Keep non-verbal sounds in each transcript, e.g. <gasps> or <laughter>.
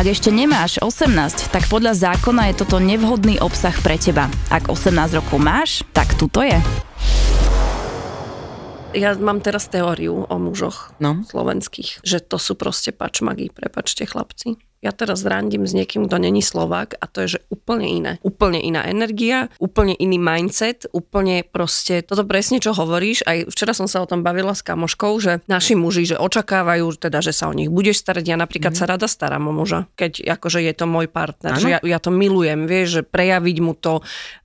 Ak ešte nemáš 18, tak podľa zákona je toto nevhodný obsah pre teba. Ak 18 rokov máš, tak tuto je. Ja mám teraz teóriu o mužoch No. slovenských, že to sú proste pačmagy, prepačte chlapci. Ja teraz randím s niekým, kto není Slovák a to je, že úplne iné. Úplne iná energia, úplne iný mindset, úplne proste, toto presne čo hovoríš, aj včera som sa o tom bavila s kamoškou, že naši muži, že očakávajú teda, že sa o nich budeš starať, ja napríklad mm. sa rada starám o muža, keď akože je to môj partner, Áno. že ja, ja to milujem, vieš, že prejaviť mu to,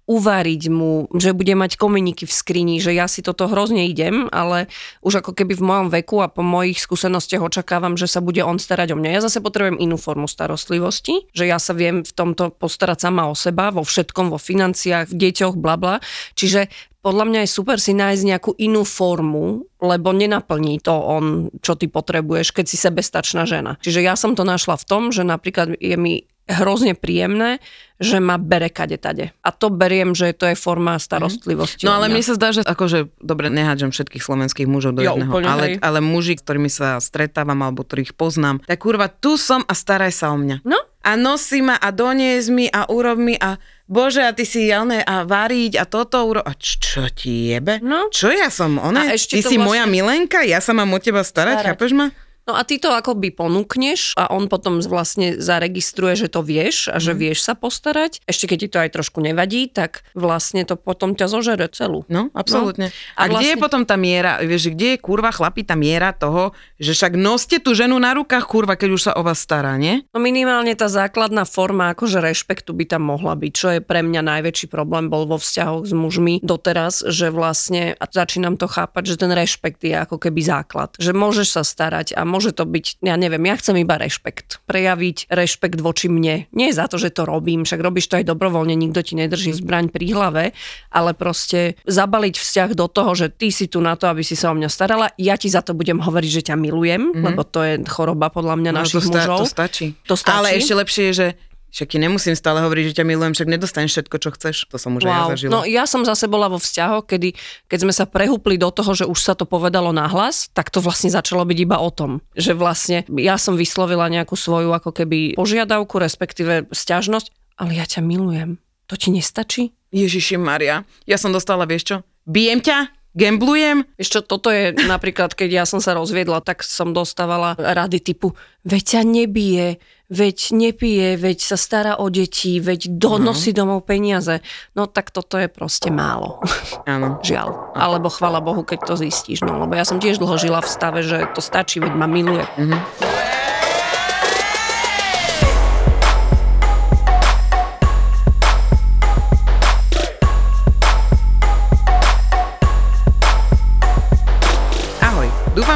uvariť mu, že bude mať kominiky v skrini, že ja si toto hrozne idem, ale už ako keby v mojom veku a po mojich skúsenostiach očakávam, že sa bude on starať o mňa. Ja zase potrebujem inú formu starostlivosti, že ja sa viem v tomto postarať sama o seba, vo všetkom, vo financiách, v deťoch, bla bla. Čiže podľa mňa je super si nájsť nejakú inú formu, lebo nenaplní to on, čo ty potrebuješ, keď si sebestačná žena. Čiže ja som to našla v tom, že napríklad je mi hrozne príjemné, že ma bere kade tade. A to beriem, že to je forma starostlivosti. No ale mne sa zdá, že akože, dobre, nehádžem všetkých slovenských mužov do Jo, jedného, úplne, ale, hej. ale muži, s ktorými sa stretávam alebo ktorých poznám, tak kurva, tu som a staraj sa o mňa. No, A nosí ma a donies mi a urob mi a bože, a ty si jalné a variť a toto uro... A č- čo ti jebe? No. Čo ja som ona? Ty si vlastne- moja milenka? Ja sa mám o teba starať, Starať. chápeš ma? No a ty to akoby ponúkneš a on potom vlastne zaregistruje, že to vieš a že Mhm. vieš sa postarať. Ešte keď ti to aj trošku nevadí, tak vlastne to potom ťa zožere celú. No, absolútne. No. A, A kde je vlastne- potom tá miera, vieš, kde je kurva chlapi tá miera toho, že však noste tú ženu na rukách, kurva, keď už sa o vás stará, nie? No minimálne tá základná forma akože rešpektu by tam mohla byť, čo je pre mňa najväčší problém bol vo vzťahoch s mužmi doteraz, že vlastne, a začínam to chápať, že ten rešpekt je ako keby základ. Že môžeš sa starať a môže to byť, ja neviem, ja chcem iba rešpekt. Prejaviť rešpekt voči mne. Nie za to, že to robím, však robíš to aj dobrovoľne, nikto ti nedrží zbraň pri hlave, ale proste zabaliť vzťah do toho, že ty si tu na to, aby si sa o mňa starala, ja ti za to budem hovoriť, že ťa milujem, mm-hmm. lebo to je choroba podľa mňa našich no, to, mužov. to stačí. To stačí. Ale ešte lepšie je, že však ti nemusím stále hovoriť, že ťa milujem, však nedostaneš všetko, čo chceš. To som už aj ja zažila. No ja som zase bola vo vzťahoch, kedy, keď sme sa prehúpli do toho, že už sa to povedalo nahlas, tak to vlastne začalo byť iba o tom. Že vlastne ja som vyslovila nejakú svoju ako keby požiadavku, respektíve sťažnosť, ale ja ťa milujem. To ti nestačí? Ježiši Maria, ja som dostala, vieš čo? Bijem ťa? Gamblujem? Vieš čo, toto je napríklad, keď ja som sa rozviedla, tak som dostávala rady typu, veď ťa nebije, veď nepije, veď sa stará o deti, veď donosí domov peniaze. No tak toto je proste málo. Áno. <laughs> Žiaľ. Alebo chvala Bohu, keď to zistíš. No, lebo ja som tiež dlho žila v stave, že to stačí, veď ma miluje. Ahoj,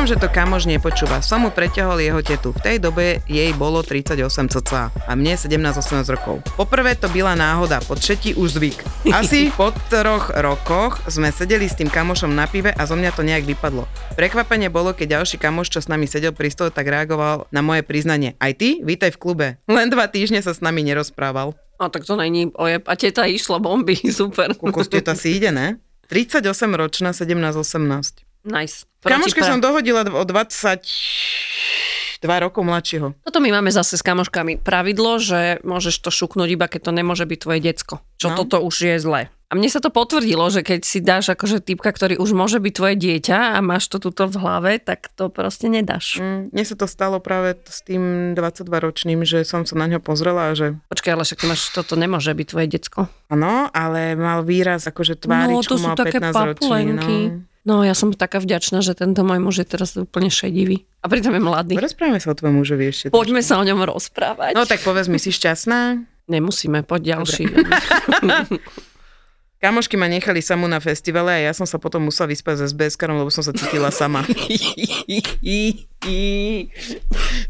že to kamož nepočúva. Som mu preťahol jeho tetu. V tej dobe jej bolo 38 cca a mne 17-18 rokov. Poprvé to byla náhoda, po třetí už zvyk. <laughs> Asi po troch rokoch sme sedeli s tým kamošom na pive a zo mňa to nejak vypadlo. Prekvapenie bolo, keď ďalší kamoš, čo s nami sedel pri stole, tak reagoval na moje priznanie. Aj ty? Vítaj v klube. Len dva týždne sa s nami nerozprával. A tak to není ojeb. A teta išla bomby, <laughs> super. Koľko ste to asi ide, ne? <laughs> 38 ročná, 17-18. Nice. Kamoške Proti som pra- dohodila o 22 rokov mladšieho. Toto my máme zase s kamoškami pravidlo, že môžeš to šuknúť iba keď to nemôže byť tvoje decko. Čo No. toto už je zlé. A mne sa to potvrdilo, že keď si dáš akože typka, ktorý už môže byť tvoje dieťa a máš to tuto v hlave, tak to proste nedáš. Mm, mne sa to stalo práve s tým 22-ročným, že som sa na ňo pozrela a že Počkaj, ale však máš, toto nemôže byť tvoje decko. áno, ale mal výraz akože tváričku, no, to sú mal také 15 ročný. No. No, ja som taká vďačná, že tento môj muž je teraz úplne šedivý. A pritom je mladý. Rozprávame sa o tvojom mužovi ešte. Poďme sa o ňom rozprávať. No tak povedz mi, si šťastná? Nemusíme, poď ďalší. <laughs> Kamošky ma nechali samú na festivale a ja som sa potom musela vyspať s SBS-karom, lebo som sa cítila sama. <laughs>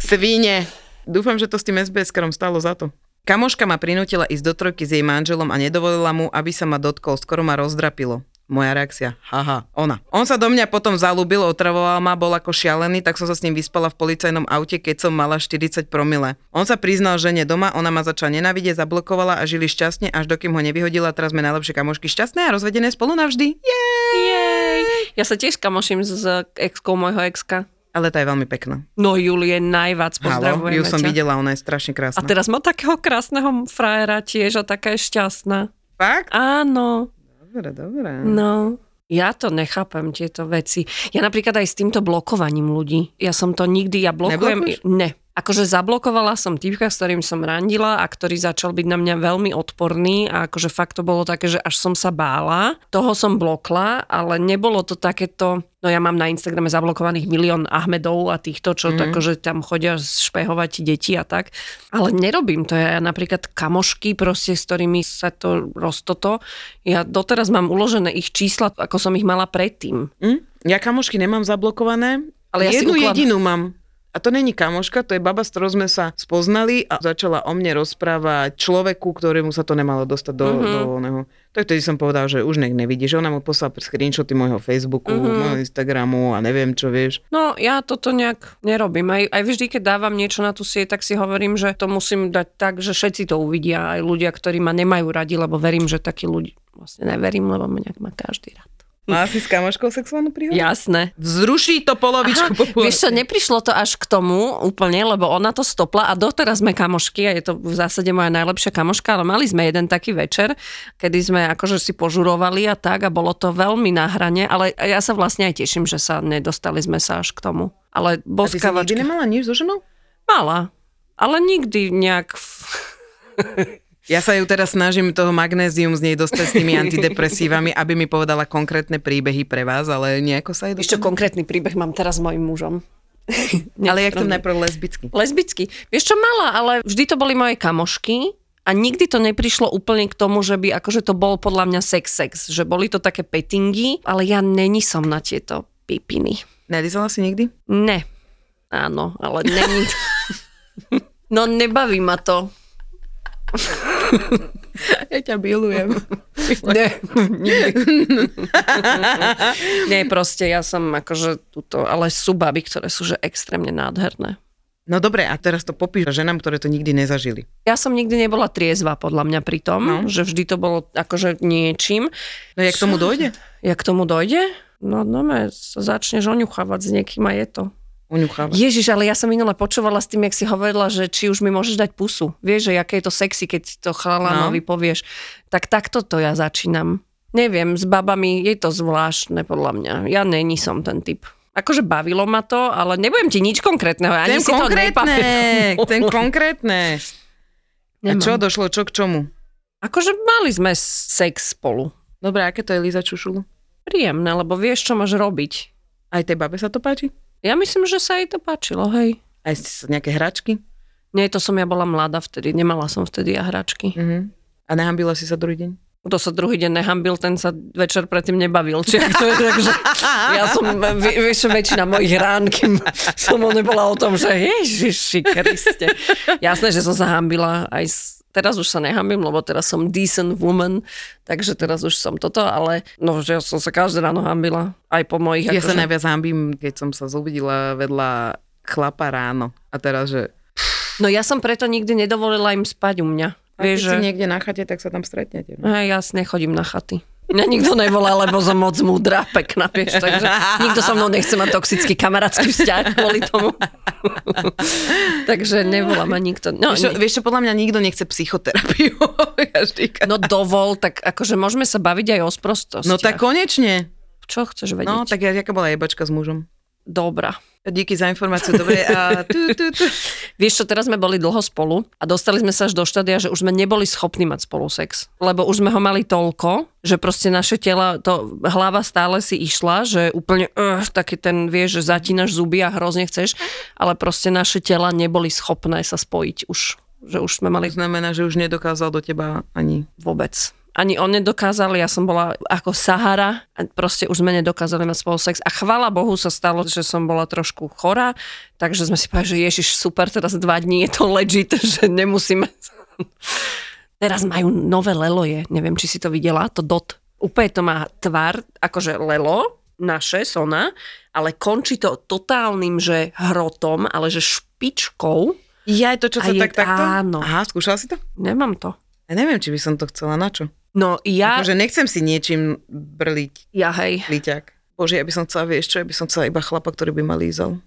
Svíne. Dúfam, že to s tým SBS-karom stalo za to. Kamoška ma prinútila ísť do trojky s jej manželom a nedovolila mu, aby sa ma dotkol. Skoro ma rozdrapilo. Moja reakcia, haha, ona. On sa do mňa potom zalúbil, otravoval ma, bol ako šialený, tak som sa s ním vyspala v policajnom aute, keď som mala 40 promile. On sa priznal žene doma, ona ma začala nenávidieť, zablokovala a žili šťastne, až dokým ho nevyhodila, teraz sme najlepšie kamošky šťastné a rozvedené spolu navždy. Jej! Jej. Ja sa tiež kamoším s exkou môjho exka. Ale tá je veľmi pekná. No Julie najviac Halo, pozdravujeme ju som ťa. videla, ona je strašne A krásna. teraz má takého krásneho frajera tiež a taká je šťastná. Fakt? Áno, Dobre, dobre. no. Ja to nechápem, tieto veci. Ja napríklad aj s týmto blokovaním ľudí. Ja som to nikdy, ja blokujem... Neblokuješ? Ne. Akože zablokovala som týpka, s ktorým som randila a ktorý začal byť na mňa veľmi odporný a akože fakt to bolo také, že až som sa bála. Toho som blokla, ale nebolo to takéto... No ja mám na Instagrame zablokovaných milión Ahmedov a týchto, čo mm. akože tam chodia špehovať deti a tak. Ale nerobím to. Ja napríklad kamošky proste, s ktorými sa to roztoto. Ja doteraz mám uložené ich čísla, ako som ich mala predtým. Hm? Ja kamošky nemám zablokované, Ale ja si jednu uklad- jedinú mám. A to není kamoška, to je baba, s ktorou sme sa spoznali a začala o mne rozprávať človeku, ktorému sa to nemalo dostať do, mm-hmm. do oného. Tak vtedy som povedal, že už nech nevidí, že ona mu poslala screenshoty môjho Facebooku, mm-hmm. môjho Instagramu a neviem čo, vieš. No ja toto nejak nerobím. Aj, aj vždy, keď dávam niečo na tú sieť, tak si hovorím, že to musím dať tak, že všetci to uvidia. Aj ľudia, ktorí ma nemajú radi, lebo verím, že takí ľudí vlastne neverím, lebo ma nejak má každý rád. Má si s kamoškou sexuálnu príhodu? Jasné. Vzruší to polovičku populačky. Vieš čo, neprišlo to až k tomu úplne, lebo ona to stopla a doteraz sme kamošky a je to v zásade moja najlepšia kamoška, ale mali sme jeden taký večer, kedy sme akože si požurovali a tak a bolo to veľmi na hrane, ale ja sa vlastne aj teším, že sa nedostali sme sa až k tomu. Ale A ty si nikdy nemala nič so ženou? mala, ale nikdy nejak... <laughs> Ja sa ju teraz snažím toho magnézium z nej dostať s tými antidepresívami, aby mi povedala konkrétne príbehy pre vás, ale nejako sa jej Ešte dostane. konkrétny príbeh mám teraz s mojim mužom. <laughs> Ale jak to najprv lesbicky. Lesbicky. Vieš čo, mala, ale vždy to boli moje kamošky a nikdy to neprišlo úplne k tomu, že by akože to bol podľa mňa sex-sex, že boli to také pettingy, ale ja není som na tieto pipiny. Nelizala si nikdy? Ne. Áno, ale není. <laughs> No nebaví ma to. <laughs> Ja ťa bilujem. <laughs> Ne. Nie, <laughs> proste ja som akože túto, ale sú baby, ktoré sú že extrémne nádherné. No dobre, a teraz to popíš ženám, ktoré to nikdy nezažili. Ja som nikdy nebola triezva podľa mňa pri tom, No. že vždy to bolo akože niečím. No jak tomu dojde? Jak k tomu dojde? No, no, sa začneš oňuchávať s niekým a je to. Uňucháva. Ježiš, ale ja som minule počúvala s tým, jak si hovorila, že či už mi môžeš dať pusu. Vieš, že aké je to sexy, keď to chalanovi no. povieš. Tak takto to ja začínam. Neviem, s babami je to zvláštne podľa mňa. Ja není som ten typ. Akože bavilo ma to, ale nebudem ti nič konkrétneho. Ani Ten si to konkrétne, nepamätám. ten konkrétne. A Nemám. čo došlo, čo k čomu? Akože mali sme sex spolu. Dobre, aké to je Liza Čušulu? Príjemné, lebo vieš, čo máš robiť. Aj tej babe sa to páči? Ja myslím, že sa jej to páčilo, hej. Aj s- nejaké hračky? Nie, to som ja bola mladá vtedy, nemala som vtedy ja hračky. Uh-huh. A nehambila si sa druhý deň? Kto sa druhý deň nehambil, ten sa večer predtým nebavil. Čiže to je tak, že ja som, vi- vieš, väčšina mojich rán, kým som nebola o tom, že Ježiši Kriste. Jasné, že som sa hambila aj s, Teraz už sa nehambím, lebo teraz som decent woman, takže teraz už som toto, ale no, že ja som sa každé ráno hambila, aj po mojich. Ja sa akože- najviac hambím, keď som sa zobudila vedľa chlapa ráno. A teraz, že No ja som preto nikdy nedovolila im spať u mňa. a keď Vieš, si že... niekde na chate, tak sa tam stretnete. no. Hej, ja nechodím na chaty. Mňa nikto nevolá, lebo som moc múdra, pekná, vieš, takže <laughs> nikto so mnou nechce mať toxický kamarátsky vzťah kvôli tomu. <laughs> takže nevolá ma nikto. No, Vieš čo, vieš čo, podľa mňa nikto nechce psychoterapiu. <laughs> No dovol, tak akože môžeme sa baviť aj o sprostostiach. no tak konečne. Čo chceš vedieť? No, tak ja, jaká bola jebačka s mužom. Dobrá. Díky za informáciu, dobre. A tu, tu, tu. Vieš čo, teraz sme boli dlho spolu a dostali sme sa až do štádia, že už sme neboli schopní mať spolu sex. Lebo už sme ho mali toľko, že proste naše tela, to hlava stále si išla, že úplne uh, taký ten, vieš, že zatínaš zuby a hrozne chceš, ale proste naše tela neboli schopné sa spojiť už. Že už sme mali To znamená, že už nedokázal do teba ani... vôbec. Ani on nedokázal, ja som bola ako Sahara a proste už sme nedokázali mať spolu sex. A chvala Bohu sa stalo, že som bola trošku chorá, takže sme si povedali, že ježiš, super, teraz dva dní je to legit, <laughs> že nemusíme... teraz majú nové leloje, neviem, či si to videla, to dot. Úplne to má tvar, akože lelo, naše, Sona, ale končí to totálnym, že hrotom, ale že špičkou. Ja to, čo sa je- tak takto? áno. Aha, skúšala si to? Nemám to. Ja neviem, či by som to chcela, na čo? No ja, Akože nechcem si niečím brliť ja hej, líťak. Bože, ja by som chcela, vieš čo, ja by som chcela iba chlapa, ktorý by ma lízal.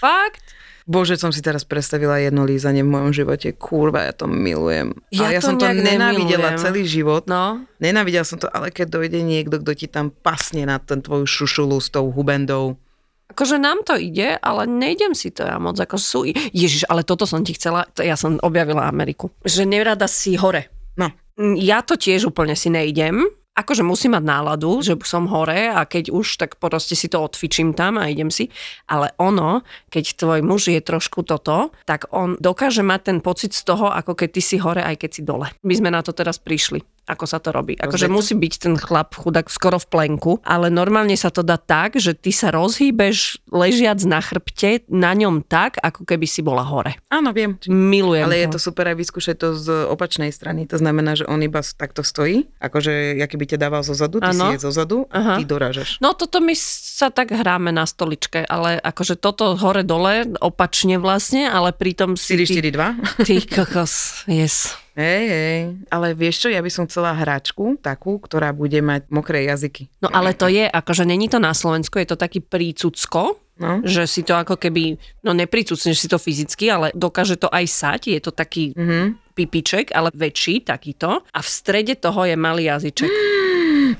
fakt? Bože, som si teraz predstavila jedno lízanie v mojom živote. Kurva, ja to milujem. Ja ale ja to som to nenávidela nemilujem. celý život. No, Nenávidela som to, ale keď dojde niekto, kto ti tam pasne na ten tvoju šušulu s tou hubendou. akože nám to ide, ale nejdem si to ja moc, ako sú. Ježiš, ale toto som ti chcela, ja som objavila Ameriku. Že nerada si hore. No. Mm, Ja to tiež úplne si nejdem. Akože musím mať náladu, že som hore a keď už, tak proste si to odfičím tam a idem si. Ale ono, keď tvoj muž je trošku toto, tak on dokáže mať ten pocit z toho, ako keď ty si hore, aj keď si dole. My sme na to teraz prišli ako sa to robí. Akože musí byť ten chlap chudák skoro v plenku, ale normálne sa to dá tak, že ty sa rozhýbeš ležiac na chrbte na ňom tak, ako keby si bola hore. Áno, viem. Milujem Ale je to. super aj vyskúšať to z opačnej strany. To znamená, že on iba takto stojí, akože ja keby ťa dával zo zadu, ty Áno. si je zo zadu Aha. a ty dorážaš. No toto my sa tak hráme na stoličke, ale akože toto hore-dole, opačne vlastne, ale pritom si... 4, 4, 2. Ty, ty kokos, yes. Hej, hej. Ale vieš čo, ja by som chcela hračku takú, ktorá bude mať mokré jazyky. No ale to je, akože není to na Slovensku, je to taký prícucko, No. že si to ako keby, no nepricucneš si to fyzicky, ale dokáže to aj sať, je to taký Mhm. pipiček, ale väčší takýto a v strede toho je malý jazyček. <gasps>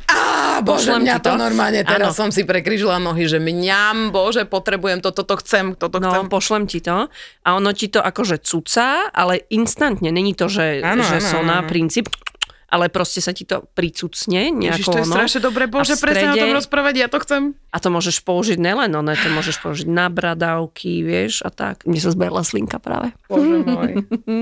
<gasps> Á, bože, Pošlem mňa to to. normálne, teraz Áno. som si prekryžila nohy, že mňam, bože, potrebujem to, toto chcem, toto No, chcem. pošlem ti to a ono ti to akože cucá, ale instantne, není to, že, Áno, že áno, soná áno. princíp, ale proste sa ti to pricucne Ježiš, nejako to je ono. strašne dobre, bože, v presne o tom strede- rozprávať, ja to chcem. A to môžeš použiť nelen ono, to môžeš použiť na bradavky, vieš, a tak. Mne sa zberla slinka práve. Bože môj.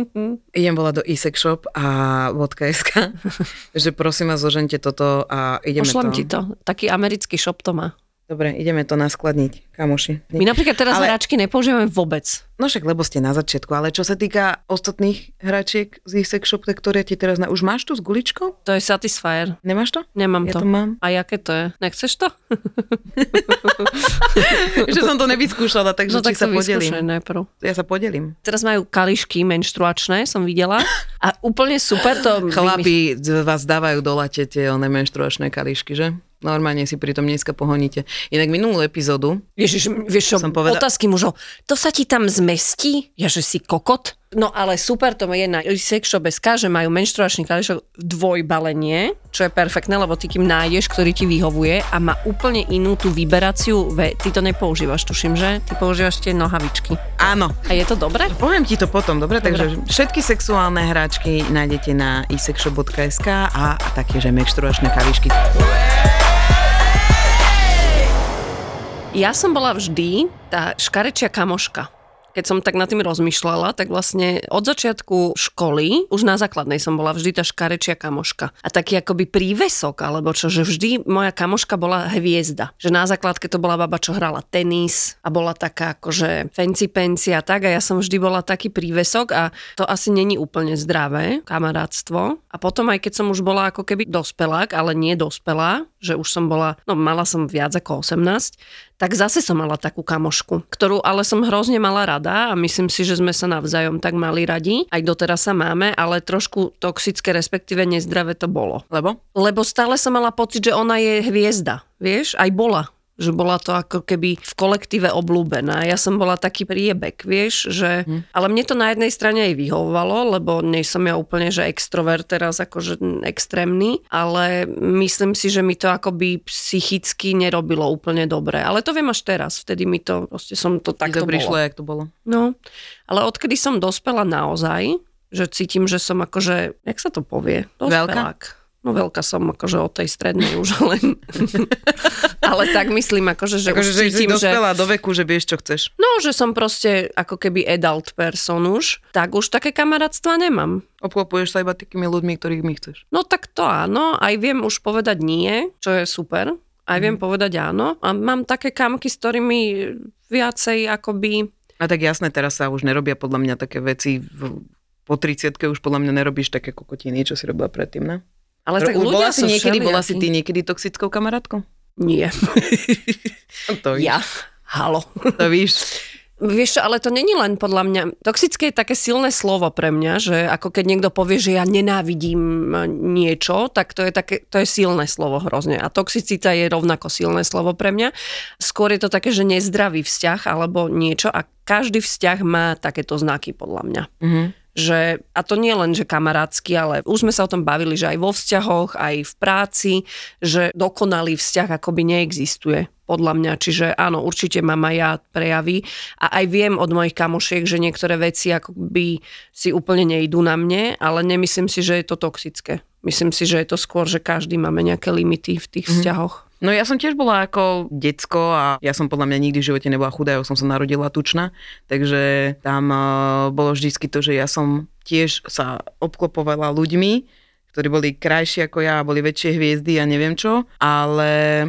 <laughs> Idem volať do e-sex shop a .sk, <laughs> že prosím vás, zožente toto a ideme Pošlem to. ti to. Taký americký shop to má. Dobre, ideme to naskladniť, kamoši. My napríklad teraz Ale- hračky nepoužívame vôbec. No však, lebo ste na začiatku, ale čo sa týka ostatných hračiek z e-sex shop, tak ktoré ti teraz... Na... Už máš tu s guličkou? To je Satisfyer. Nemáš to? Nemám Ja to. to mám. A jaké to je? Nechceš to? <laughs> že som to nevyskúšala, takže no tak sa podelím. najprv. Ja sa podelím. Teraz majú kališky menštruačné, som videla. A úplne super to... Chlapi vás dávajú do late tie one menštruačné kališky, že? Normálne si pri tom dneska pohoníte. Inak minulú epizódu, Ježiš, vieš čo, Som povedal- otázky mužov. To sa ti tam zmestí? Ja, že si kokot? No ale super to je na sexshop.sk, že majú menštruačný kališok dvojbalenie, čo je perfektné, lebo ty kým nájdeš, ktorý ti vyhovuje a má úplne inú tú vyberaciu, ve, ty to nepoužívaš, tuším, že? Ty používaš tie nohavičky. áno, A je to dobré? Poviem ti to potom, dobre? Dobre. Takže všetky sexuálne hráčky nájdete na isexshop.sk a, a taktiež aj menštruačné kališky. Ja som bola vždy tá škarečia kamoška. Keď som tak nad tým rozmýšľala, tak vlastne od začiatku školy, už na základnej som bola vždy tá škarečia kamoška. A taký akoby prívesok, alebo čo, že vždy moja kamoška bola hviezda. Že na základke to bola baba, čo hrala tenis a bola taká akože fancy penci a tak. A ja som vždy bola taký prívesok a to asi není úplne zdravé, kamarátstvo. A potom aj keď som už bola ako keby dospelák, ale nie dospelá, že už som bola, no mala som viac ako 18, tak zase som mala takú kamošku, ktorú ale som hrozne mala rada a myslím si, že sme sa navzájom tak mali radi. Aj doteraz sa máme, ale trošku toxické, respektíve nezdravé to bolo. Lebo? Lebo stále som mala pocit, že ona je hviezda. Vieš, aj bola že bola to ako keby v kolektíve oblúbená. Ja som bola taký priebek, vieš, že... Hm. Ale mne to na jednej strane aj vyhovovalo, lebo nie som ja úplne, že extrovert teraz akože extrémny, ale myslím si, že mi to akoby psychicky nerobilo úplne dobre. Ale to viem až teraz, vtedy mi to, proste som to Tak takto to prišlo, jak to bolo. No, ale odkedy som dospela naozaj, že cítim, že som akože, jak sa to povie? Veľká? No veľká som akože od tej strednej už <laughs> len. Ale tak myslím, akože, že Akože, už že si cítim, že... dospela do veku, že vieš, čo chceš. No, že som proste ako keby adult person už, tak už také kamarátstva nemám. Obklopuješ sa iba takými ľuďmi, ktorých mi chceš. No tak to áno, aj viem už povedať nie, čo je super. Aj viem povedať áno. A mám také kamky, s ktorými viacej akoby... A tak jasné, teraz sa už nerobia podľa mňa také veci, v, po 30 už podľa mňa nerobíš také kokotiny, čo si robila predtým, ne? Ale tak Už ľudia bola si niekedy, bola si ty niekedy toxickou kamarátkou? Nie. <laughs> To. Ja. Halo. To víš. Vieš čo, ale to není len podľa mňa... Toxické je také silné slovo pre mňa, že ako keď niekto povie, že ja nenávidím niečo, tak to je, také, to je silné slovo hrozne. A toxicita je rovnako silné slovo pre mňa. Skôr je to také, že nezdravý vzťah alebo niečo a každý vzťah má takéto znaky podľa mňa. Mhm. Že, a to nie len, že kamarátsky, ale už sme sa o tom bavili, že aj vo vzťahoch, aj v práci, že dokonalý vzťah akoby neexistuje podľa mňa. Čiže áno, určite mám aj ja prejavy a aj viem od mojich kamošiek, že niektoré veci akoby si úplne nejdú na mne, ale nemyslím si, že je to toxické. Myslím si, že je to skôr, že každý máme nejaké limity v tých vzťahoch. No ja som tiež bola ako decko a ja som podľa mňa nikdy v živote nebola chudá, ja som sa narodila tučná, takže tam uh, bolo vždycky to, že ja som tiež sa obklopovala ľuďmi, ktorí boli krajší ako ja, boli väčšie hviezdy a neviem čo, ale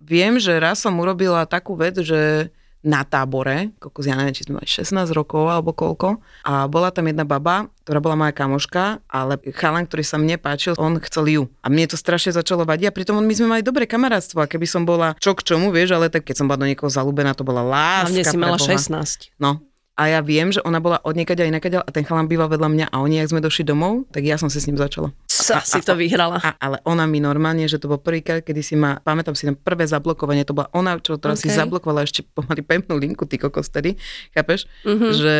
viem, že raz som urobila takú vec, že na tábore, kokos, ja neviem, či sme mali 16 rokov alebo koľko. A bola tam jedna baba, ktorá bola moja kamoška, ale chalan, ktorý sa mne páčil, on chcel ju. A mne to strašne začalo vadiť a pritom my sme mali dobré kamarátstvo a keby som bola čo k čomu, vieš, ale tak keď som bola do niekoho zalúbená, to bola láska. Hlavne si mala pre Boha. 16. No. A ja viem, že ona bola od niekaď aj inakaď a ten chalan býval vedľa mňa a oni, ak sme došli domov, tak ja som si s ním začala. Sa si to vyhrala. A, ale ona mi normálne, že to bol prvýkrát, kedy si ma, pamätám si tam prvé zablokovanie, to bola ona, čo teraz si OK. zablokovala ešte pomaly pevnú linku, ty kokos tedy, chápeš? Mhm. Že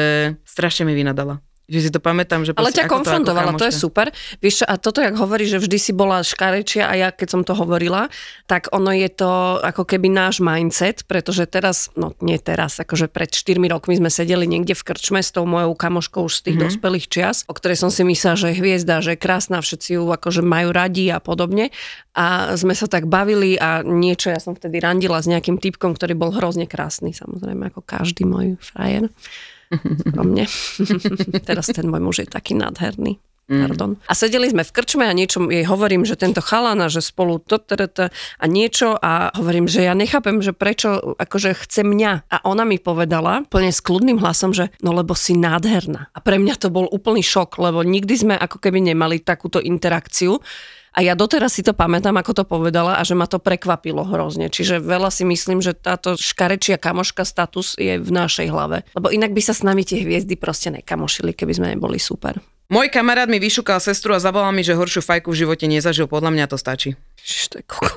strašne mi vynadala. Že si to pamätám, že Ale ťa ako to konfrontovala, to je super. Vieš čo, a toto, jak hovorí, že vždy si bola škarečia a ja, keď som to hovorila, tak ono je to ako keby náš mindset, pretože teraz, no nie teraz, akože pred 4 rokmi sme sedeli niekde v krčme s tou mojou kamoškou už z tých mm-hmm. dospelých čias, o ktorej som si myslela, že je hviezda, že je krásna, všetci ju akože majú radi a podobne. A sme sa tak bavili a niečo, ja som vtedy randila s nejakým typkom, ktorý bol hrozne krásny, samozrejme, ako každý môj frajer. Pro mne. <laughs> Teraz ten môj muž je taký nádherný. Pardon. A sedeli sme v krčme a niečo jej hovorím, že tento chalana, že spolu to, to, to, a niečo a hovorím, že ja nechápem, že prečo akože chce mňa. A ona mi povedala plne s kľudným hlasom, že no lebo si nádherná. A pre mňa to bol úplný šok, lebo nikdy sme ako keby nemali takúto interakciu. A ja doteraz si to pamätám, ako to povedala a že ma to prekvapilo hrozne. Čiže veľa si myslím, že táto škarečia kamoška status je v našej hlave. Lebo inak by sa s nami tie hviezdy proste nekamošili, keby sme neboli super. Môj kamarát mi vyšúkal sestru a zavolal mi, že horšiu fajku v živote nezažil. Podľa mňa to stačí. Čiže to je koko.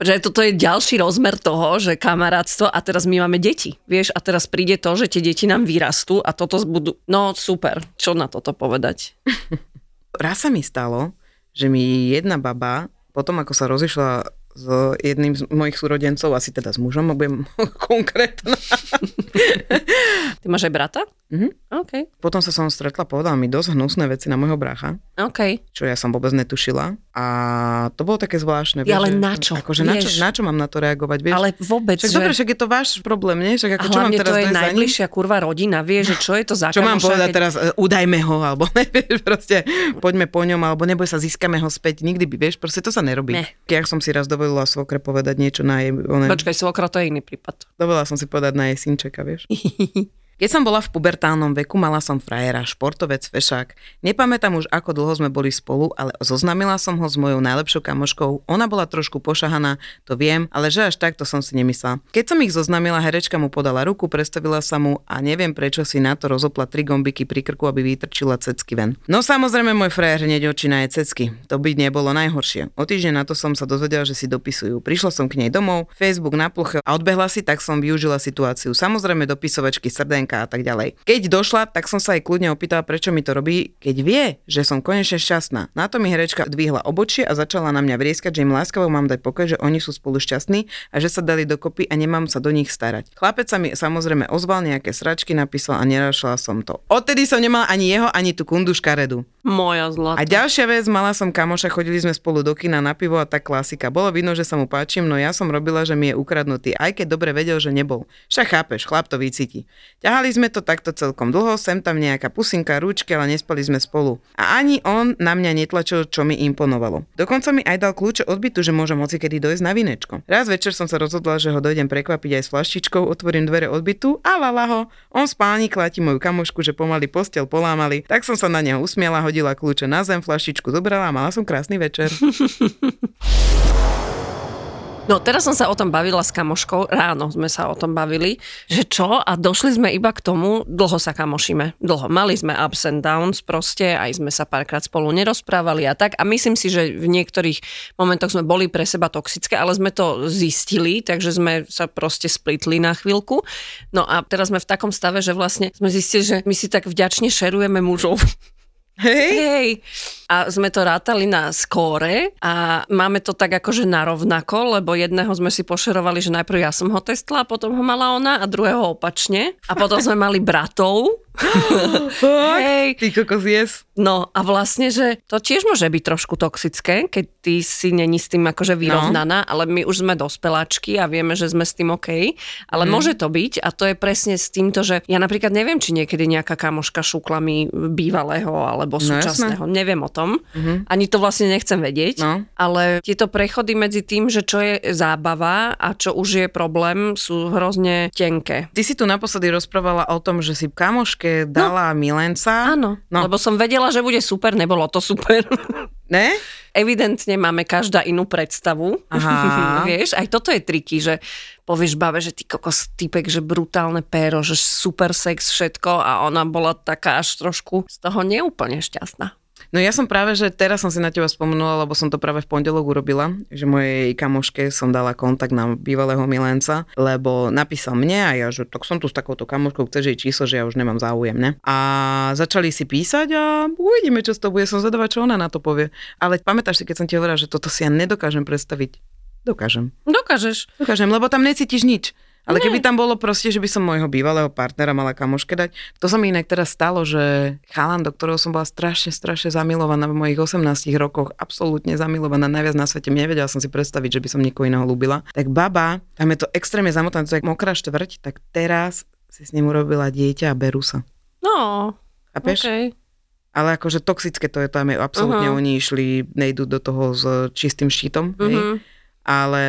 Že toto je ďalší rozmer toho, že kamarátstvo a teraz my máme deti. Vieš, a teraz príde to, že tie deti nám vyrastú a toto budú... No super, čo na toto povedať? <laughs> Raz sa mi stalo, že mi jedna baba, potom ako sa rozišla s jedným z mojich súrodencov, asi teda s mužom, budem <laughs> konkrétna. Ty máš aj brata? Mhm. OK, Potom sa som stretla, povedala mi dosť hnusné veci na môjho brácha, OK. čo ja som vôbec netušila. A to bolo také zvláštne. Ja, ale na čo? Akože na čo, na čo mám na to reagovať, vieš? Ale vôbec, však že... dobre, však je to váš problém, nie? Však ako, a čo mám teraz to je najbližšia kurva rodina, vie, že čo je to za Čo mám povedať keď- teraz, e, udajme ho, alebo <laughs> nevieš, proste poďme po ňom, alebo neboj sa, získame ho späť. Nikdy by, vieš, proste to sa nerobí. Ne. Ja som si raz dovolila svokre povedať niečo na jej, one, Počkaj, svokra, to je iný prípad. dovolila som si povedať na jej synčeka, vieš. <laughs> Keď som bola v pubertálnom veku, mala som frajera, športovec, fešák. Nepamätám už, ako dlho sme boli spolu, ale zoznamila som ho s mojou najlepšou kamoškou. Ona bola trošku pošahaná, to viem, ale že až takto som si nemyslela. Keď som ich zoznamila, herečka mu podala ruku, predstavila sa mu a neviem prečo si na to rozopla tri gombiky pri krku, aby vytrčila cecky ven. No samozrejme, môj frajer hneď oči na jej cecky. To by nebolo najhoršie. O týždeň na to som sa dozvedela, že si dopisujú. Prišla som k nej domov, Facebook na ploche a odbehla si, tak som využila situáciu. Samozrejme dopisovačky srdenka Janka a tak ďalej. Keď došla, tak som sa jej kľudne opýtala, prečo mi to robí, keď vie, že som konečne šťastná. Na to mi herečka dvihla obočie a začala na mňa vrieskať, že im láskavo mám dať pokoj, že oni sú spolu šťastní a že sa dali dokopy a nemám sa do nich starať. Chlapec sa mi samozrejme ozval, nejaké sračky napísal a nerašla som to. Odtedy som nemala ani jeho, ani tú kundu škaredu. Moja zlatá. A ďalšia vec, mala som kamoša, chodili sme spolu do kina na pivo a tak klasika. Bolo vidno, že sa mu páčim, no ja som robila, že mi je ukradnutý, aj keď dobre vedel, že nebol. Však chápeš, chlap to vycíti. Ťahali sme to takto celkom dlho, sem tam nejaká pusinka, ručky, ale nespali sme spolu. A ani on na mňa netlačil, čo mi imponovalo. Dokonca mi aj dal kľúče od bytu, že môžem moci kedy dojsť na vinečko. Raz večer som sa rozhodla, že ho dojdem prekvapiť aj s flaštičkou, otvorím dvere od bytu a lala ho. On spálni kláti moju kamošku, že pomaly postel polámali, tak som sa na neho usmiela, hodila kľúče na zem, flaštičku zobrala a mala som krásny večer. <laughs> No teraz som sa o tom bavila s kamoškou, ráno sme sa o tom bavili, že čo a došli sme iba k tomu, dlho sa kamošíme, dlho. Mali sme ups and downs proste, aj sme sa párkrát spolu nerozprávali a tak a myslím si, že v niektorých momentoch sme boli pre seba toxické, ale sme to zistili, takže sme sa proste splitli na chvíľku. No a teraz sme v takom stave, že vlastne sme zistili, že my si tak vďačne šerujeme mužov. Hej, Hej. A sme to rátali na skóre a máme to tak akože narovnako, lebo jedného sme si pošerovali, že najprv ja som ho testla, potom ho mala ona a druhého opačne. A potom sme mali bratov. <gasps> Hej. ty kokos yes. No a vlastne, že to tiež môže byť trošku toxické, keď ty si není s tým akože vyrovnaná, no. ale my už sme dospeláčky a vieme, že sme s tým OK. Ale mm. môže to byť a to je presne s týmto, že ja napríklad neviem, či niekedy nejaká kamoška šúkla mi bývalého alebo súčasného. No, neviem o tom. Mm-hmm. Ani to vlastne nechcem vedieť. No. Ale tieto prechody medzi tým, že čo je zábava a čo už je problém, sú hrozne tenké. Ty si tu naposledy rozprávala o tom, že si kamoške dala no. milenca. Áno, No. lebo som vedela, že bude super, nebolo to super. Ne? Evidentne máme každá inú predstavu. Aha. <laughs> Vieš, aj toto je triky, že povieš babe, že ty kokos typek, že brutálne péro, že super sex, všetko a ona bola taká až trošku z toho neúplne šťastná. No ja som práve, že teraz som si na teba spomenula, lebo som to práve v pondelok urobila, že mojej kamoške som dala kontakt na bývalého milenca, lebo napísal mne a ja, že tak som tu s takouto kamoškou, chceš jej číslo, že ja už nemám záujem, ne? A začali si písať a uvidíme, čo z toho bude. Som zvedavá, čo ona na to povie. Ale pamätáš si, keď som ti hovorila, že toto si ja nedokážem predstaviť? Dokážem. Dokážeš. Dokážem, lebo tam necítiš nič. Ale keby tam bolo proste, že by som môjho bývalého partnera mala kamoške dať, to sa mi inak teraz stalo, že chalan, do ktorého som bola strašne, strašne zamilovaná v mojich 18 rokoch, absolútne zamilovaná, najviac na svete, nevedela som si predstaviť, že by som niekoho iného ľúbila. Tak baba, tam je to extrémne zamotané, to je mokrá štvrť, tak teraz si s ním urobila dieťa a berú sa. No, Chápeš? okay. Ale akože toxické to je, tam je absolútne, Aha. oni išli, nejdú do toho s čistým štítom, hej? Mhm. ale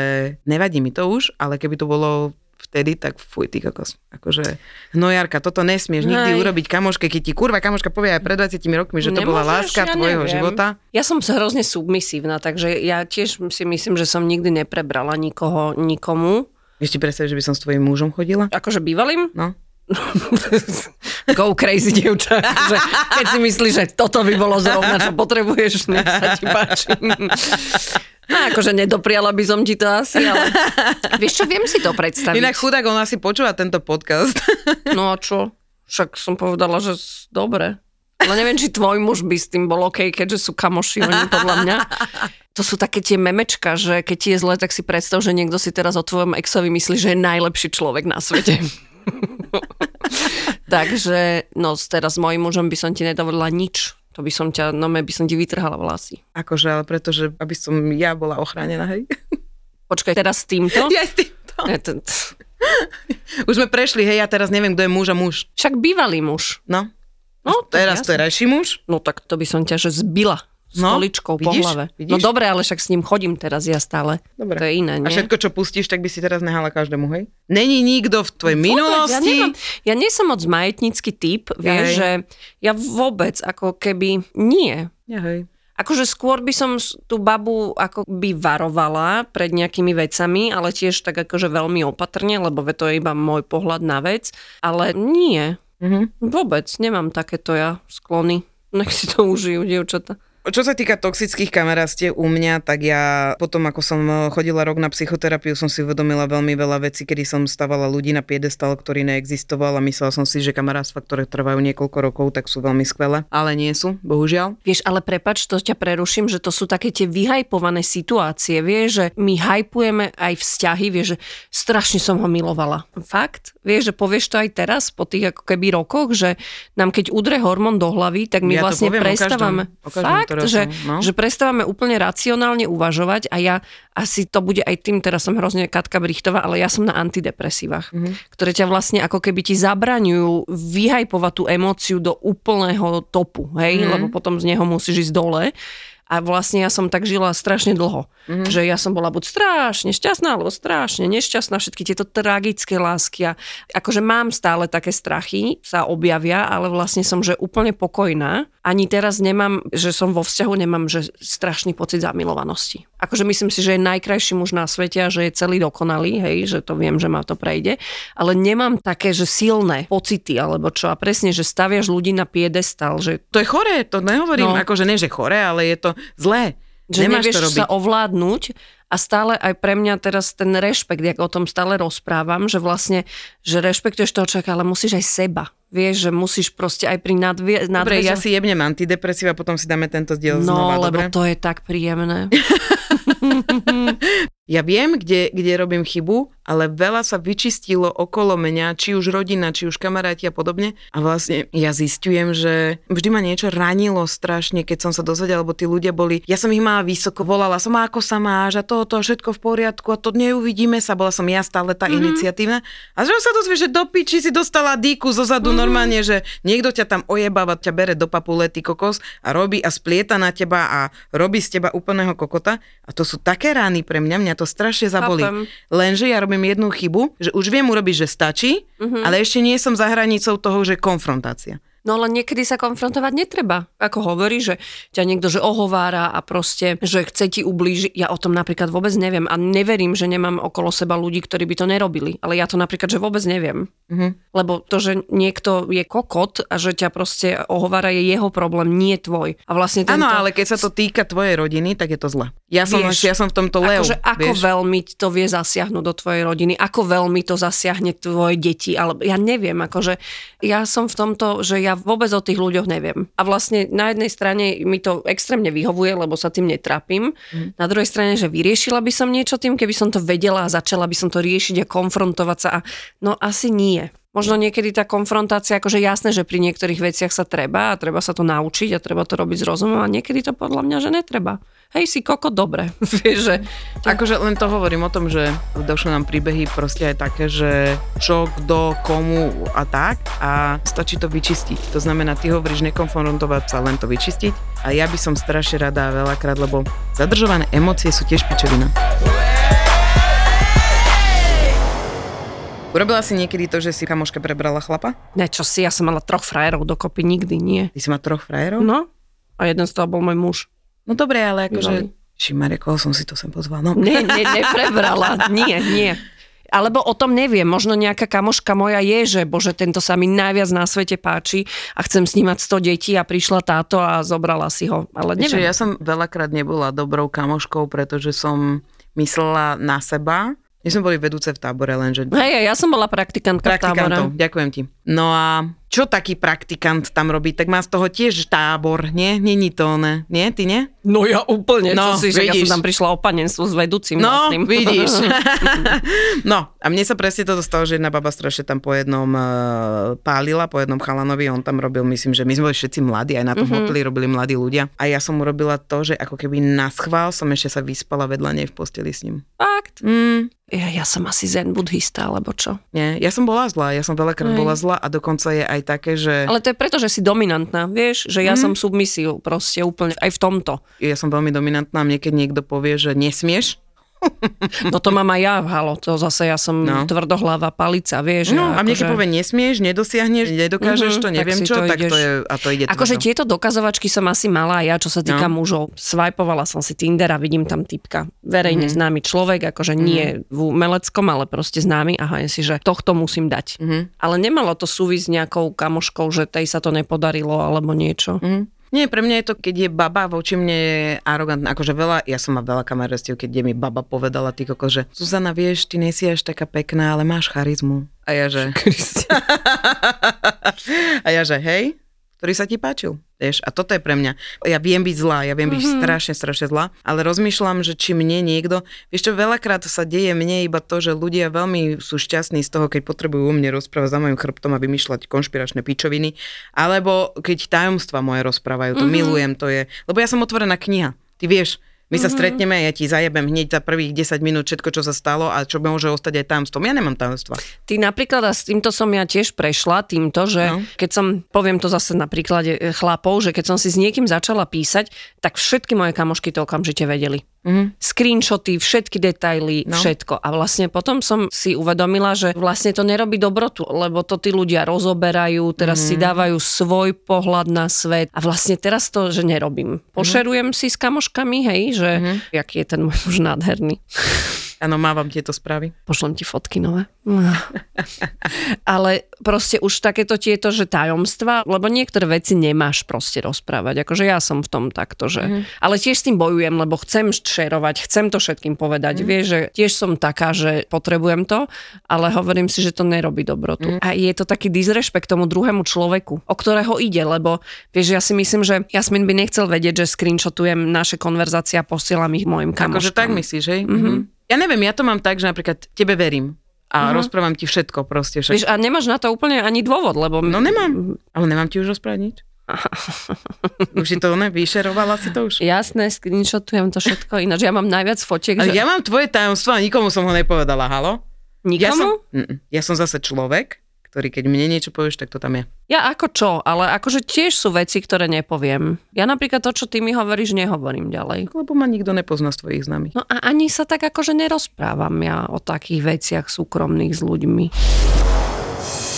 nevadí mi to už, ale keby to bolo vtedy, tak fuj, ty kokos. Akože, hnojarka, toto nesmieš nikdy Hej. urobiť kamoške, keď ti kurva kamoška povie aj pred 20 rokmi, že to bola Nemôžeš, láska ja tvojho neviem. života. Ja som hrozne submisívna, takže ja tiež si myslím, že som nikdy neprebrala nikoho, nikomu. Vieš ti predstaviť, že by som s tvojim mužom chodila? Akože bývalým? No. <laughs> Go crazy, dievča. Že keď si myslíš, že toto by bolo zrovna, čo potrebuješ, nech sa ti páči. No, akože nedopriala by som ti to asi, ale <laughs> vieš čo, viem si to predstaviť. Inak chudák, on asi počúva tento podcast. <laughs> No a čo? Však som povedala, že dobre. Ale neviem, či tvoj muž by s tým bol OK, keďže sú kamoši oni podľa mňa. <laughs> To sú také tie memečka, že keď ti je zle, tak si predstav, že niekto si teraz o tvojom exovi myslí, že je najlepší človek na svete. Takže, no teraz s mojím mužom by som ti nedovolila nič. To by som ťa, no by som ti vytrhala vlasy. akože, ale pretože, aby som ja bola ochránená, hej? Počkaj, teraz s týmto? <laughs> Ja s týmto. Ne, to- Už sme prešli, hej, ja teraz neviem, kto je muž a muž. Však bývalý muž. No. No, Teraz jasne. terajší muž? No tak to by som ťa, že zbila No, stoličkou po vidíš? hlave. Vidíš? No dobre, ale však s ním chodím teraz ja stále. Dobre. To je iné, A nie? všetko, čo pustíš, tak by si teraz nehala každému, hej? Není nikto v tvojej Vôbec, minulosti. Ja, nemám, ja nie som moc majetnícky typ, vieš, že ja vôbec ako keby nie. Ja, hej. Akože skôr by som tú babu ako by varovala pred nejakými vecami, ale tiež tak akože veľmi opatrne, lebo to je iba môj pohľad na vec. Ale nie, Mhm. vôbec nemám takéto ja sklony. Nech si to užijú, dievčata. Čo sa týka toxických kamarátstiev u mňa, tak ja potom, ako som chodila rok na psychoterapiu, som si uvedomila veľmi veľa vecí, kedy som stavala ľudí na piedestal, ktorý neexistoval a myslela som si, že kamarátstva, ktoré trvajú niekoľko rokov, tak sú veľmi skvelé, ale nie sú, bohužiaľ. Vieš, ale prepač, to ťa preruším, že to sú také tie vyhajpované situácie, vieš, že my hypujeme aj vzťahy, vieš, že strašne som ho milovala. Fakt? Vieš, že povieš to aj teraz, po tých ako keby rokoch, že nám keď udre hormón do hlavy, tak my Ja vlastne poviem o každom- prestávame. o každom, Fakt, ktorého že, som, no. že prestávame úplne racionálne uvažovať a ja asi to bude aj tým, teraz som hrozne Katka Brichtová, ale ja som na antidepresívach, Mhm. ktoré ťa vlastne ako keby ti zabraňujú vyhajpovať tú emóciu do úplného topu, hej, Mhm. lebo potom z neho musíš ísť dole. A vlastne ja som tak žila strašne dlho. Mhm. Že ja som bola buď strašne šťastná, alebo strašne nešťastná. Všetky tieto tragické lásky. A akože mám stále také strachy, sa objavia, ale vlastne som že úplne pokojná. Ani teraz nemám, že som vo vzťahu, nemám že strašný pocit zamilovanosti. Akože myslím si, že je najkrajší muž na svete a že je celý dokonalý, hej, že to viem, že ma to prejde. Ale nemám také, že silné pocity, alebo čo. A presne, že staviaš ľudí na piedestal, že To je choré, to nehovorím, No. akože nie, že choré, ale je to zlé. že Nemáš nevieš to robiť. sa ovládnuť a stále aj pre mňa teraz ten rešpekt, jak o tom stále rozprávam, že vlastne, že rešpektuješ toho človeka, ale musíš aj seba. Vieš, že musíš proste aj pri nadvie, Dobre, ja si jebnem antidepresíva, potom si dáme tento diel No, znova, lebo dobre? to je tak príjemné. <laughs> Ja viem, kde, kde robím chybu, ale veľa sa vyčistilo okolo mňa, či už rodina, či už kamaráti a podobne. A vlastne ja zistujem, že vždy ma niečo ranilo strašne, keď som sa dozvedela, lebo tí ľudia boli, ja som ich mala vysoko, volala som, ako sa máš a toto, všetko v poriadku a to neuvidíme sa, bola som ja stále tá mm-hmm. iniciatívna. A zrazu sa dozvieš, že do piči si dostala díku zo zadu mm-hmm. normálne, že niekto ťa tam ojebáva, ťa bere do papule, ty kokos a robí a splieta na teba a robí z teba úplného kokota. A to sú také rány pre mňa, mňa to strašne zabolí. Chápem. Lenže ja robím jednu chybu, že už viem urobiť, že stačí, mm-hmm. ale ešte nie som za hranicou toho, že konfrontácia. No ale niekedy sa konfrontovať netreba. Ako hovorí, že ťa niekto že ohovára a proste, že chce ti ublížiť. Ja o tom napríklad vôbec neviem a neverím, že nemám okolo seba ľudí, ktorí by to nerobili. Ale ja to napríklad, že vôbec neviem. Mhm. Lebo to, že niekto je kokot a že ťa proste ohovára je jeho problém, nie tvoj. A vlastne tento... Áno, ale keď sa to týka tvojej rodiny, tak je to zle. Ja som, Vieš, ja som v tomto leu. Akože ako vieš? veľmi to vie zasiahnuť do tvojej rodiny, ako veľmi to zasiahne tvoje deti, ale ja neviem, akože ja som v tomto, že ja vôbec o tých ľuďoch neviem. A vlastne na jednej strane mi to extrémne vyhovuje, lebo sa tým netrapím. Mhm. Na druhej strane, že vyriešila by som niečo tým, keby som to vedela a začala by som to riešiť a konfrontovať sa. A no asi nie. Možno niekedy tá konfrontácia, akože jasné, že pri niektorých veciach sa treba a treba sa to naučiť a treba to robiť s rozumom a niekedy to podľa mňa, že netreba. Hej, si koko, dobre. <laughs> Vieš, že Akože len to hovorím o tom, že došli nám príbehy proste aj také, že čo, kto, komu a tak a stačí to vyčistiť. To znamená, ty hovoríš nekonfrontovať sa, len to vyčistiť a ja by som strašne rada veľakrát, lebo zadržované emócie sú tiež pičovina. Urobila si niekedy to, že si kamoške prebrala chlapa? Ne, čo si, ja som mala troch frajerov dokopy, nikdy nie. Ty si má troch frajerov? No, a jeden z toho bol môj muž. No dobre, ale akože... Šimare, koho som si to sem pozval? No. Nie, nie, neprebrala, nie, nie. Alebo o tom neviem, možno nejaká kamoška moja je, že bože, tento sa mi najviac na svete páči a chcem s ním mať 100 detí a prišla táto a zobrala si ho. Ale Neviem. neviem. Ja som veľakrát nebola dobrou kamoškou, pretože som myslela na seba. My sme boli vedúce v tábore, lenže Hej, ja som bola praktikantka v tábore. Ďakujem ti. No a čo taký praktikant tam robí? Tak má z toho tiež tábor, nie? Není to ne? Nie? Ty nie? No ja úplne, No, čo si, že ja vidíš. som tam prišla o panenstvu s vedúcim No, vlastným. vidíš. <laughs> <laughs> no, a mne sa presne toto stalo, že jedna baba strašne tam po jednom uh, pálila, po jednom chalanovi, on tam robil, myslím, že my sme boli všetci mladí, aj na tom mm-hmm. hoteli robili mladí ľudia. A ja som urobila to, že ako keby na schvál som ešte sa vyspala vedľa nej v posteli s ním. Fakt? Mm, Ja, ja som asi zen buddhista, alebo čo? nie, ja som bola zlá, ja som veľakrát Hej. bola zlá a dokonca je aj také, že Ale to je preto, že si dominantná, vieš? Že ja Mhm. som submisiu proste úplne aj v tomto. ja som veľmi dominantná, mne keď niekto povie, že nesmieš, No to mám aj ja, halo, to zase ja som No. no. tvrdohlava palica, vieš. no a mne keď akože- povie nesmieš, nedosiahneš, nedokážeš Mhm, to, tak neviem si čo, to tak to ideš- je, a to ide Akože tieto dokazovačky som asi mala aj ja, čo sa týka No. no. mužov. Swipovala som si Tinder a vidím tam typka. Verejne Mhm. mm-hmm. známy človek, akože mm-hmm. nie v umeleckom, ale proste známy. Aha, je si, že tohto musím dať. Mhm. Ale nemalo to súvisť s nejakou kamoškou, že tej sa to nepodarilo alebo niečo. Mhm. Nie, pre mňa je to, keď je baba voči mne arogantná, akože veľa, ja som mal veľa kamerstiev, keď je mi baba povedala, ty koko, že Zuzana, vieš, ty nesi až taká pekná, ale máš charizmu. A ja že... <laughs> <laughs> a ja že, hej, ktorý sa ti páčil. Vieš, a toto je pre mňa. Ja viem byť zlá, ja viem byť mm-hmm. strašne, strašne zlá, ale rozmýšľam, že či mne niekto, vieš čo, veľakrát sa deje mne iba to, že ľudia veľmi sú šťastní z toho, keď potrebujú u mne rozprávať za mojim chrbtom a vymýšľať konšpiračné pičoviny, alebo keď tajomstva moje rozprávajú, to mm-hmm. milujem, to je, lebo ja som otvorená kniha. Ty vieš, my sa mm-hmm. stretneme, ja ti zajebem hneď za prvých 10 minút všetko, čo sa stalo a čo môže ostať aj tajomstvom. Ja nemám tajomstva. Ty napríklad, a s týmto som ja tiež prešla, týmto, že no. keď som, poviem to zase na príklade e, chlapov, že keď som si s niekým začala písať, tak všetky moje kamošky to okamžite vedeli. Mm-hmm. Screenshoty, všetky detaily, no. všetko. A vlastne potom som si uvedomila, že vlastne to nerobí dobrotu, lebo to tí ľudia rozoberajú, teraz mm-hmm. si dávajú svoj pohľad na svet a vlastne teraz to, že nerobím. Mhm. Pošerujem mm-hmm. si s kamoškami, hej, že mm-hmm. aký je ten môj muž nádherný. <laughs> Áno, mávam tieto správy. Pošlem ti fotky nové. <laughs> Ale proste už takéto tieto, že tajomstva, lebo niektoré veci nemáš proste rozprávať. Akože ja som v tom takto, že... Mm-hmm. Ale tiež s tým bojujem, lebo chcem šerovať, chcem to všetkým povedať. Mm-hmm. Vieš, že tiež som taká, že potrebujem to, ale hovorím si, že to nerobí dobrotu. Mm-hmm. A je to taký disrespekt tomu druhému človeku, o ktorého ide, lebo vieš, ja si myslím, že Jasmin by nechcel vedieť, že screenshotujem naše konverzácie a posielam ich mojim kamoškám. Akože tak myslíš, hej? Mm-hmm. Ja neviem, ja to mám tak, že napríklad tebe verím a uh-huh. rozprávam ti všetko proste. Však... Víš, a nemáš na to úplne ani dôvod, lebo... No nemám, ale nemám ti už rozprávať nič. <laughs> už si to ne, vyšerovala si to už? Jasné, screenshotujem to všetko, ináč ja mám najviac fotiek. Ale že... ja mám tvoje tajomstvo a nikomu som ho nepovedala, halo? Nikomu? Ja som, ja som zase človek, ktorý keď mne niečo povieš, tak to tam je. Ja ako čo, ale akože tiež sú veci, ktoré nepoviem. Ja napríklad to, čo ty mi hovoríš, nehovorím ďalej. Lebo ma nikto nepozná z tvojich známych. No a ani sa tak akože nerozprávam ja o takých veciach súkromných s ľuďmi.